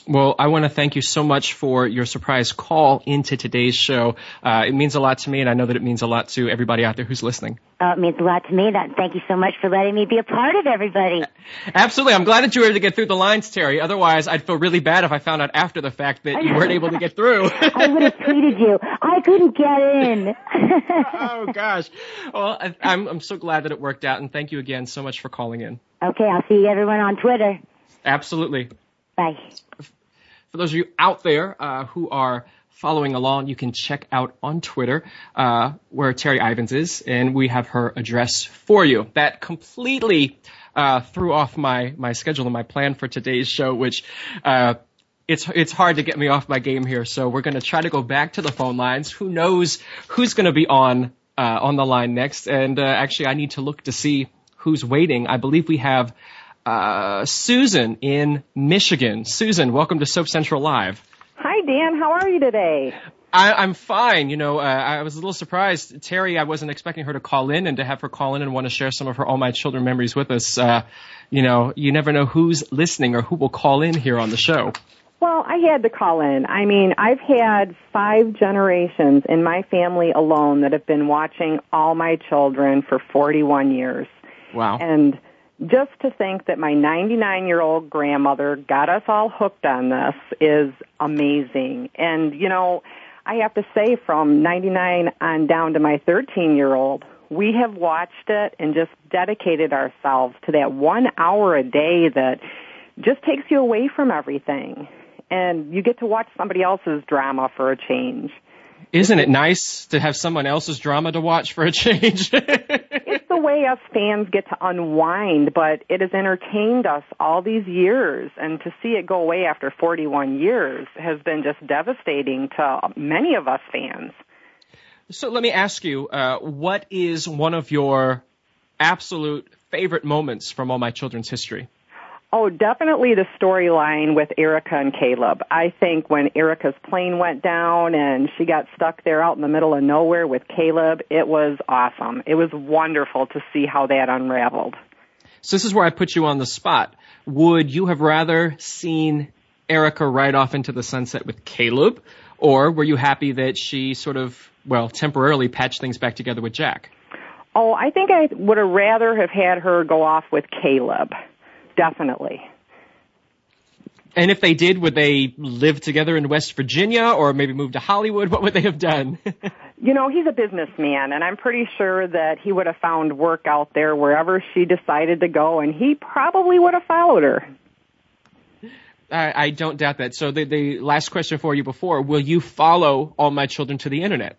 [SPEAKER 2] Well, I want to thank you so much for your surprise call into today's show. Uh, it means a lot to me, and I know that it means a lot to everybody out there who's listening.
[SPEAKER 14] Uh, it means a lot to me. That thank you so much for letting me be a part of everybody.
[SPEAKER 2] Absolutely, I'm glad that you were able to get through the lines, Terri. Otherwise, I'd feel really bad if I found out after the fact that you weren't able to get through. [laughs]
[SPEAKER 14] I would have tweeted you. I couldn't get in. [laughs] [laughs]
[SPEAKER 2] oh gosh. Well, I, I'm I'm so glad that it worked out, and thank you again so much for calling in.
[SPEAKER 14] Okay, I'll see everyone on Twitter.
[SPEAKER 2] Absolutely.
[SPEAKER 14] Bye.
[SPEAKER 2] For those of you out there uh, who are following along, you can check out on Twitter uh, where Terri Ivens is, and we have her address for you. That completely uh, threw off my my schedule and my plan for today's show, which. Uh, it's it's hard to get me off my game here, so we're going to try to go back to the phone lines. Who knows who's going to be on uh, on the line next? And uh, actually, I need to look to see who's waiting. I believe we have uh, Susan in Michigan. Susan, welcome to Soap Central Live.
[SPEAKER 15] Hi, Dan. How are you today?
[SPEAKER 2] I, I'm fine. You know, uh, I was a little surprised. Terri, I wasn't expecting her to call in and to have her call in and want to share some of her All My Children memories with us. Uh, you know, you never know who's listening or who will call in here on the show.
[SPEAKER 15] Well, I had to call in. I mean, I've had five generations in my family alone that have been watching All My Children for 41 years.
[SPEAKER 2] Wow.
[SPEAKER 15] And just to think that my 99 year old grandmother got us all hooked on this is amazing. And, you know, I have to say from 99 on down to my 13 year old, we have watched it and just dedicated ourselves to that one hour a day that just takes you away from everything. And you get to watch somebody else's drama for a change.
[SPEAKER 2] Isn't it nice to have someone else's drama to watch for a change? [laughs]
[SPEAKER 15] way us fans get to unwind, but it has entertained us all these years, and to see it go away after 41 years has been just devastating to many of us fans.
[SPEAKER 2] So let me ask you, uh, what is one of your absolute favorite moments from All My Children's history?
[SPEAKER 15] Oh, definitely the storyline with Erica and Caleb. I think when Erica's plane went down and she got stuck there out in the middle of nowhere with Caleb, it was awesome. It was wonderful to see how that unraveled.
[SPEAKER 2] So this is where I put you on the spot. Would you have rather seen Erica ride off into the sunset with Caleb, or were you happy that she sort of, well, temporarily patched things back together with Jack?
[SPEAKER 15] Oh, I think I would have rather have had her go off with Caleb definitely.
[SPEAKER 2] And if they did, would they live together in West Virginia or maybe move to Hollywood? [laughs] What would they have done? [laughs]
[SPEAKER 15] you know, he's a businessman and I'm pretty sure that he would have found work out there wherever she decided to go and he probably would have followed her.
[SPEAKER 2] I, I don't doubt that. So the, the last question for you before, will you follow All My Children to the Internet?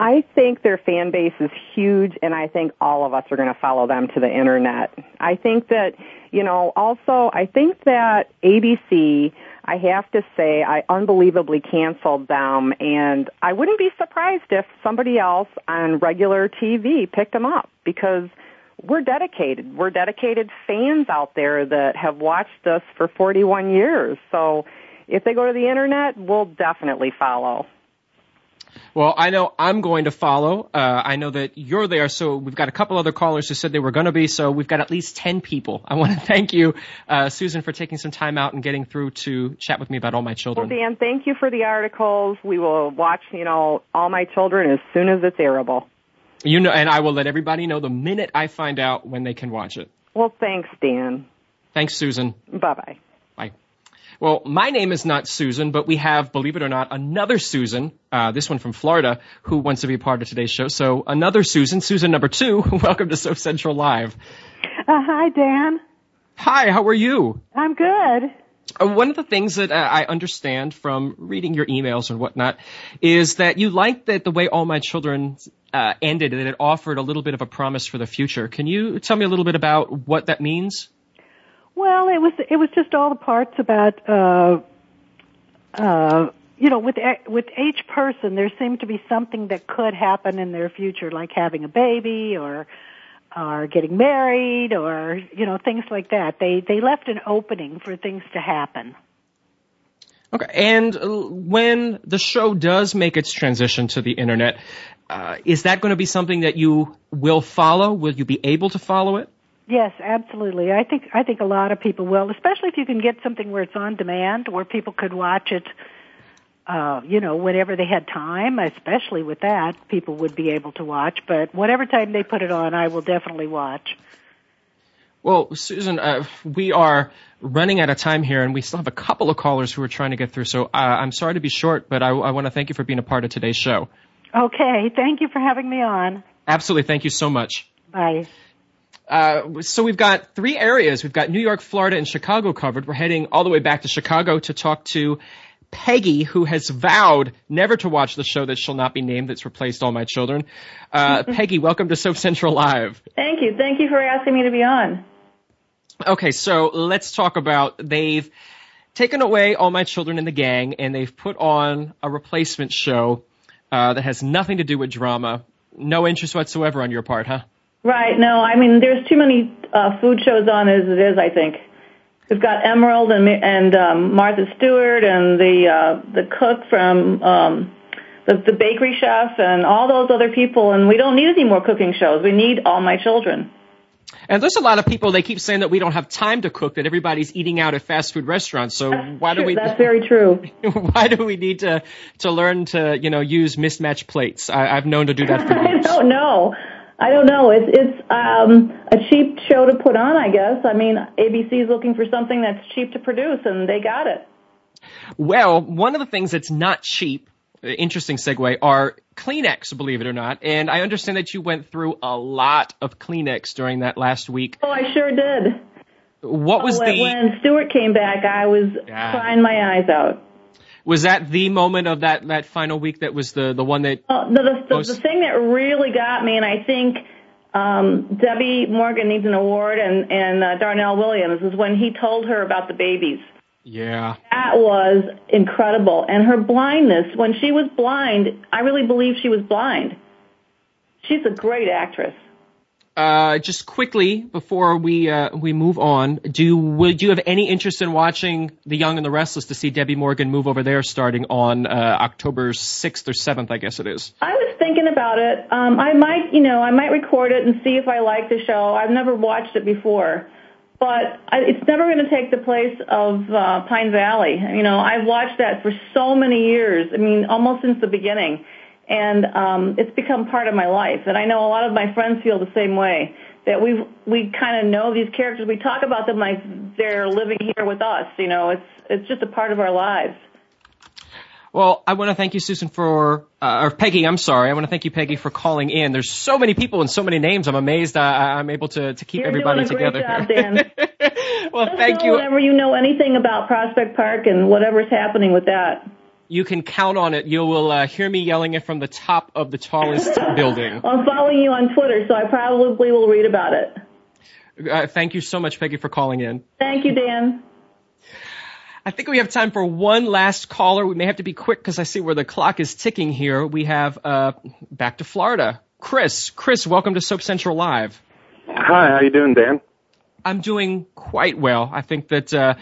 [SPEAKER 15] I think their fan base is huge and I think all of us are going to follow them to the internet. I think that, you know, also I think that ABC, I have to say, I unbelievably canceled them and I wouldn't be surprised if somebody else on regular TV picked them up because we're dedicated. We're dedicated fans out there that have watched us for 41 years. So if they go to the internet, we'll definitely follow.
[SPEAKER 2] Well, I know I'm going to follow. Uh, I know that you're there, so we've got a couple other callers who said they were going to be, so we've got at least 10 people. I want to [laughs] thank you, uh, Susan, for taking some time out and getting through to chat with me about all my children.
[SPEAKER 15] Well, Dan, thank you for the articles. We will watch, you know, all my children as soon as it's airable.
[SPEAKER 2] You know, and I will let everybody know the minute I find out when they can watch it.
[SPEAKER 15] Well, thanks, Dan.
[SPEAKER 2] Thanks, Susan.
[SPEAKER 15] Bye-bye.
[SPEAKER 2] Well, my name is not Susan, but we have, believe it or not, another Susan, uh, this one from Florida, who wants to be a part of today's show. So another Susan, Susan number two, [laughs] welcome to Soap Central Live.
[SPEAKER 16] Uh, hi, Dan.
[SPEAKER 2] Hi, how are you?
[SPEAKER 16] I'm good.
[SPEAKER 2] Uh, one of the things that uh, I understand from reading your emails and whatnot is that you liked that the way All My Children uh, ended, that it offered a little bit of a promise for the future. Can you tell me a little bit about what that means?
[SPEAKER 16] Well, it was it was just all the parts about uh uh you know with with each person there seemed to be something that could happen in their future like having a baby or or getting married or you know things like that. They they left an opening for things to happen.
[SPEAKER 2] Okay, and uh, when the show does make its transition to the internet, uh, is that going to be something that you will follow? Will you be able to follow it?
[SPEAKER 16] Yes, absolutely. I think I think a lot of people will, especially if you can get something where it's on demand, where people could watch it. Uh, you know, whenever they had time, especially with that, people would be able to watch. But whatever time they put it on, I will definitely watch.
[SPEAKER 2] Well, Susan, uh, we are running out of time here, and we still have a couple of callers who are trying to get through. So uh, I'm sorry to be short, but I, I want to thank you for being a part of today's show.
[SPEAKER 16] Okay, thank you for having me on.
[SPEAKER 2] Absolutely, thank you so much.
[SPEAKER 16] Bye.
[SPEAKER 2] Uh, so we've got three areas. We've got New York, Florida, and Chicago covered. We're heading all the way back to Chicago to talk to Peggy, who has vowed never to watch the show that shall not be named that's replaced All My Children. Uh, [laughs] Peggy, welcome to Soap Central Live.
[SPEAKER 17] Thank you. Thank you for asking me to be on.
[SPEAKER 2] Okay, so let's talk about they've taken away All My Children in the Gang and they've put on a replacement show uh, that has nothing to do with drama. No interest whatsoever on your part, huh?
[SPEAKER 17] Right. No, I mean, there's too many uh, food shows on as it is. I think we've got Emeril and and um, Martha Stewart and the uh, the cook from um, the the bakery chef and all those other people, and we don't need any more cooking shows. We need All My Children.
[SPEAKER 2] And there's a lot of people they keep saying that we don't have time to cook, that everybody's eating out at fast food restaurants. So
[SPEAKER 17] That's
[SPEAKER 2] why do
[SPEAKER 17] true.
[SPEAKER 2] we?
[SPEAKER 17] That's very true. [laughs]
[SPEAKER 2] why do we need to to learn to you know use mismatched plates? I, I've known to do that for [laughs]
[SPEAKER 17] I don't know. I don't know. It's it's um, a cheap show to put on, I guess. I mean, ABC is looking for something that's cheap to produce, and they got it.
[SPEAKER 2] Well, one of the things that's not cheap, uh, interesting segue, are Kleenex, believe it or not. And I understand that you went through a lot of Kleenex during that last week.
[SPEAKER 17] Oh, I sure did.
[SPEAKER 2] What was
[SPEAKER 17] Oh,
[SPEAKER 2] the
[SPEAKER 17] when Stuart came back? I was
[SPEAKER 2] Yeah.
[SPEAKER 17] crying my eyes out.
[SPEAKER 2] Was that the moment of that that final week that was the the one that
[SPEAKER 17] Uh, the, the,
[SPEAKER 2] Most-
[SPEAKER 17] the thing that really got me, and I think um, Debbie Morgan needs an award, and and uh, Darnell Williams is when he told her about the babies.
[SPEAKER 2] yeah
[SPEAKER 17] That was incredible, and her blindness. When she was blind, I really believe she was blind. She's a great actress.
[SPEAKER 2] Uh, just quickly before we uh, we move on, do would you have any interest in watching The Young and the Restless to see Debbie Morgan move over there starting on uh, October sixth or seventh, I guess it is.
[SPEAKER 17] I was thinking about it. Um, I might, you know, I might record it and see if I like the show. I've never watched it before, but I, it's never going to take the place of uh, Pine Valley. You know, I've watched that for so many years. I mean, almost since the beginning, and um, it's become part of my life. And I know a lot of my friends feel the same way. That we we kind of know these characters. We talk about them like they're living here with us. You know, it's it's just a part of our lives.
[SPEAKER 2] Well, I want to thank you, Susan, for uh, or Peggy. I'm sorry. I want to thank you, Peggy, for calling in. There's so many people and so many names. I'm amazed I'm able to to keep
[SPEAKER 17] You're
[SPEAKER 2] everybody
[SPEAKER 17] doing a great
[SPEAKER 2] together.
[SPEAKER 17] job, [laughs] Dan.
[SPEAKER 2] well, thank
[SPEAKER 17] know
[SPEAKER 2] you.
[SPEAKER 17] Whenever you know anything about Prospect Park and whatever's happening with that.
[SPEAKER 2] You can count on it. You will uh, hear me yelling it from the top of the tallest [laughs] building.
[SPEAKER 17] I'm following you on Twitter, so I probably will read about it.
[SPEAKER 2] Uh, thank you so much, Peggy, for calling in.
[SPEAKER 17] Thank you, Dan.
[SPEAKER 2] I think we have time for one last caller. We may have to be quick because I see where the clock is ticking here. We have uh, back to Florida. Chris, Chris, welcome to Soap Central Live.
[SPEAKER 18] Hi, how you doing, Dan?
[SPEAKER 2] I'm doing quite well. I think that uh,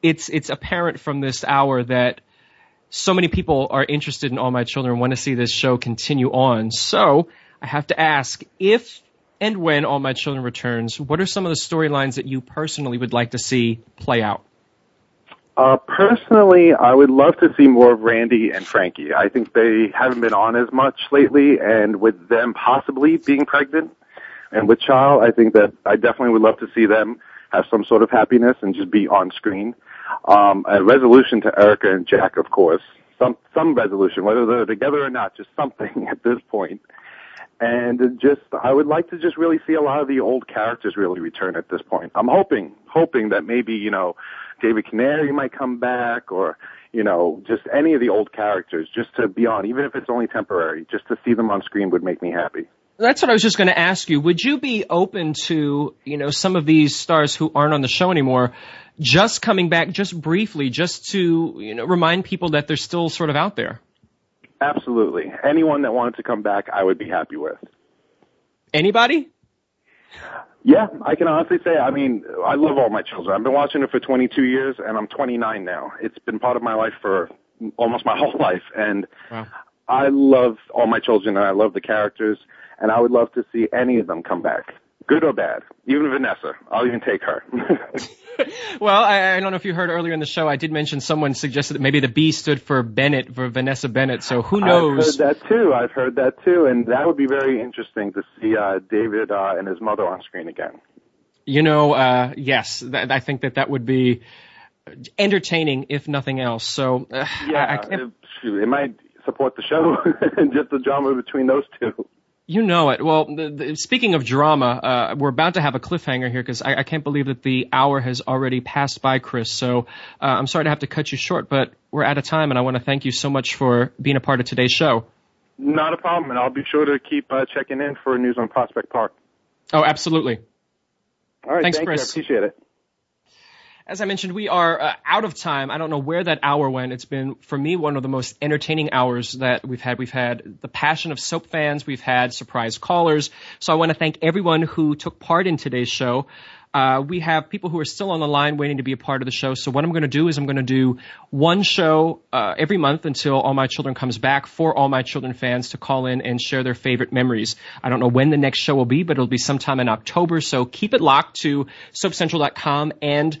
[SPEAKER 2] it's it's apparent from this hour that so many people are interested in All My Children want to see this show continue on. So I have to ask if and when All My Children returns, what are some of the storylines that you personally would like to see play out?
[SPEAKER 18] Uh, personally, I would love to see more of Randy and Frankie. I think they haven't been on as much lately, and with them possibly being pregnant and with child, I think that I definitely would love to see them have some sort of happiness and just be on screen. Um, a resolution to Erica and Jack, of course. Some some resolution, whether they're together or not, just something [laughs] at this point. And just, I would like to just really see a lot of the old characters really return at this point. I'm hoping, hoping that maybe, you know, David Canary might come back or, you know, just any of the old characters just to be on, even if it's only temporary, just to see them on screen would make me happy.
[SPEAKER 2] That's what I was just going to ask you. Would you be open to, you know, some of these stars who aren't on the show anymore just coming back just briefly just to, you know, remind people that they're still sort of out there?
[SPEAKER 18] Absolutely. Anyone that wanted to come back, I would be happy with.
[SPEAKER 2] Anybody?
[SPEAKER 18] Yeah, I can honestly say, I mean, I love all my children. I've been watching it for 22 years and I'm 29 now. It's been part of my life for almost my [laughs] whole life and
[SPEAKER 2] Wow.
[SPEAKER 18] I love all my children and I love the characters and I would love to see any of them come back. good or bad. Even Vanessa, I'll even take her. [laughs]
[SPEAKER 2] well, I, I, don't know if you heard earlier in the show, I did mention someone suggested that maybe the B stood for Bennett, for Vanessa Bennett. So who knows?
[SPEAKER 18] I've heard that too. I've heard that too, and that would be very interesting to see uh, David uh, and his mother on screen again.
[SPEAKER 2] You know, uh, yes, th- I think that that would be entertaining, if nothing else. So uh,
[SPEAKER 18] yeah,
[SPEAKER 2] I, I
[SPEAKER 18] it, it might support the show and [laughs] just the drama between those two.
[SPEAKER 2] You know it. Well, the, the, speaking of drama, uh, we're about to have a cliffhanger here because I, I, can't believe that the hour has already passed by, Chris. So uh, I'm sorry to have to cut you short, but we're out of time, and I want to thank you so much for being a part of today's show.
[SPEAKER 18] Not a problem, and I'll be sure to keep uh, checking in for news on Prospect Park.
[SPEAKER 2] Oh, absolutely.
[SPEAKER 18] All right,
[SPEAKER 2] Thanks,
[SPEAKER 18] thank
[SPEAKER 2] Chris.
[SPEAKER 18] You. I appreciate it.
[SPEAKER 2] As I mentioned, we are uh, out of time. I don't know where that hour went. It's been, for me, one of the most entertaining hours that we've had. We've had the passion of soap fans. We've had surprise callers. So I want to thank everyone who took part in today's show. Uh, we have people who are still on the line waiting to be a part of the show. So what I'm going to do is I'm going to do one show uh, every month until All My Children comes back for All My Children fans to call in and share their favorite memories. I don't know when the next show will be, but it'll be sometime in October. So keep it locked to SoapCentral.com and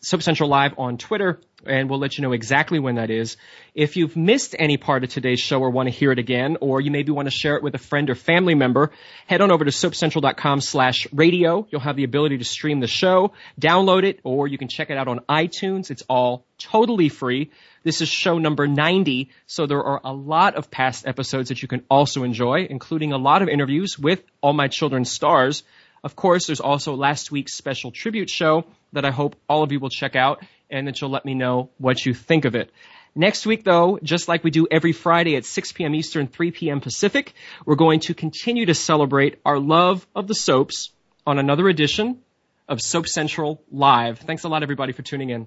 [SPEAKER 2] Soap Central Live on Twitter, and we'll let you know exactly when that is. If you've missed any part of today's show or want to hear it again, or you maybe want to share it with a friend or family member, head on over to soapcentral.com slash radio. You'll have the ability to stream the show, download it, or you can check it out on iTunes. It's all totally free. This is show number 90, so there are a lot of past episodes that you can also enjoy, including a lot of interviews with all my children's stars. Of course, there's also last week's special tribute show that I hope all of you will check out and that you'll let me know what you think of it. Next week, though, just like we do every Friday at 6 p.m. Eastern, 3 p.m. Pacific, we're going to continue to celebrate our love of the soaps on another edition of Soap Central Live. Thanks a lot, everybody, for tuning in.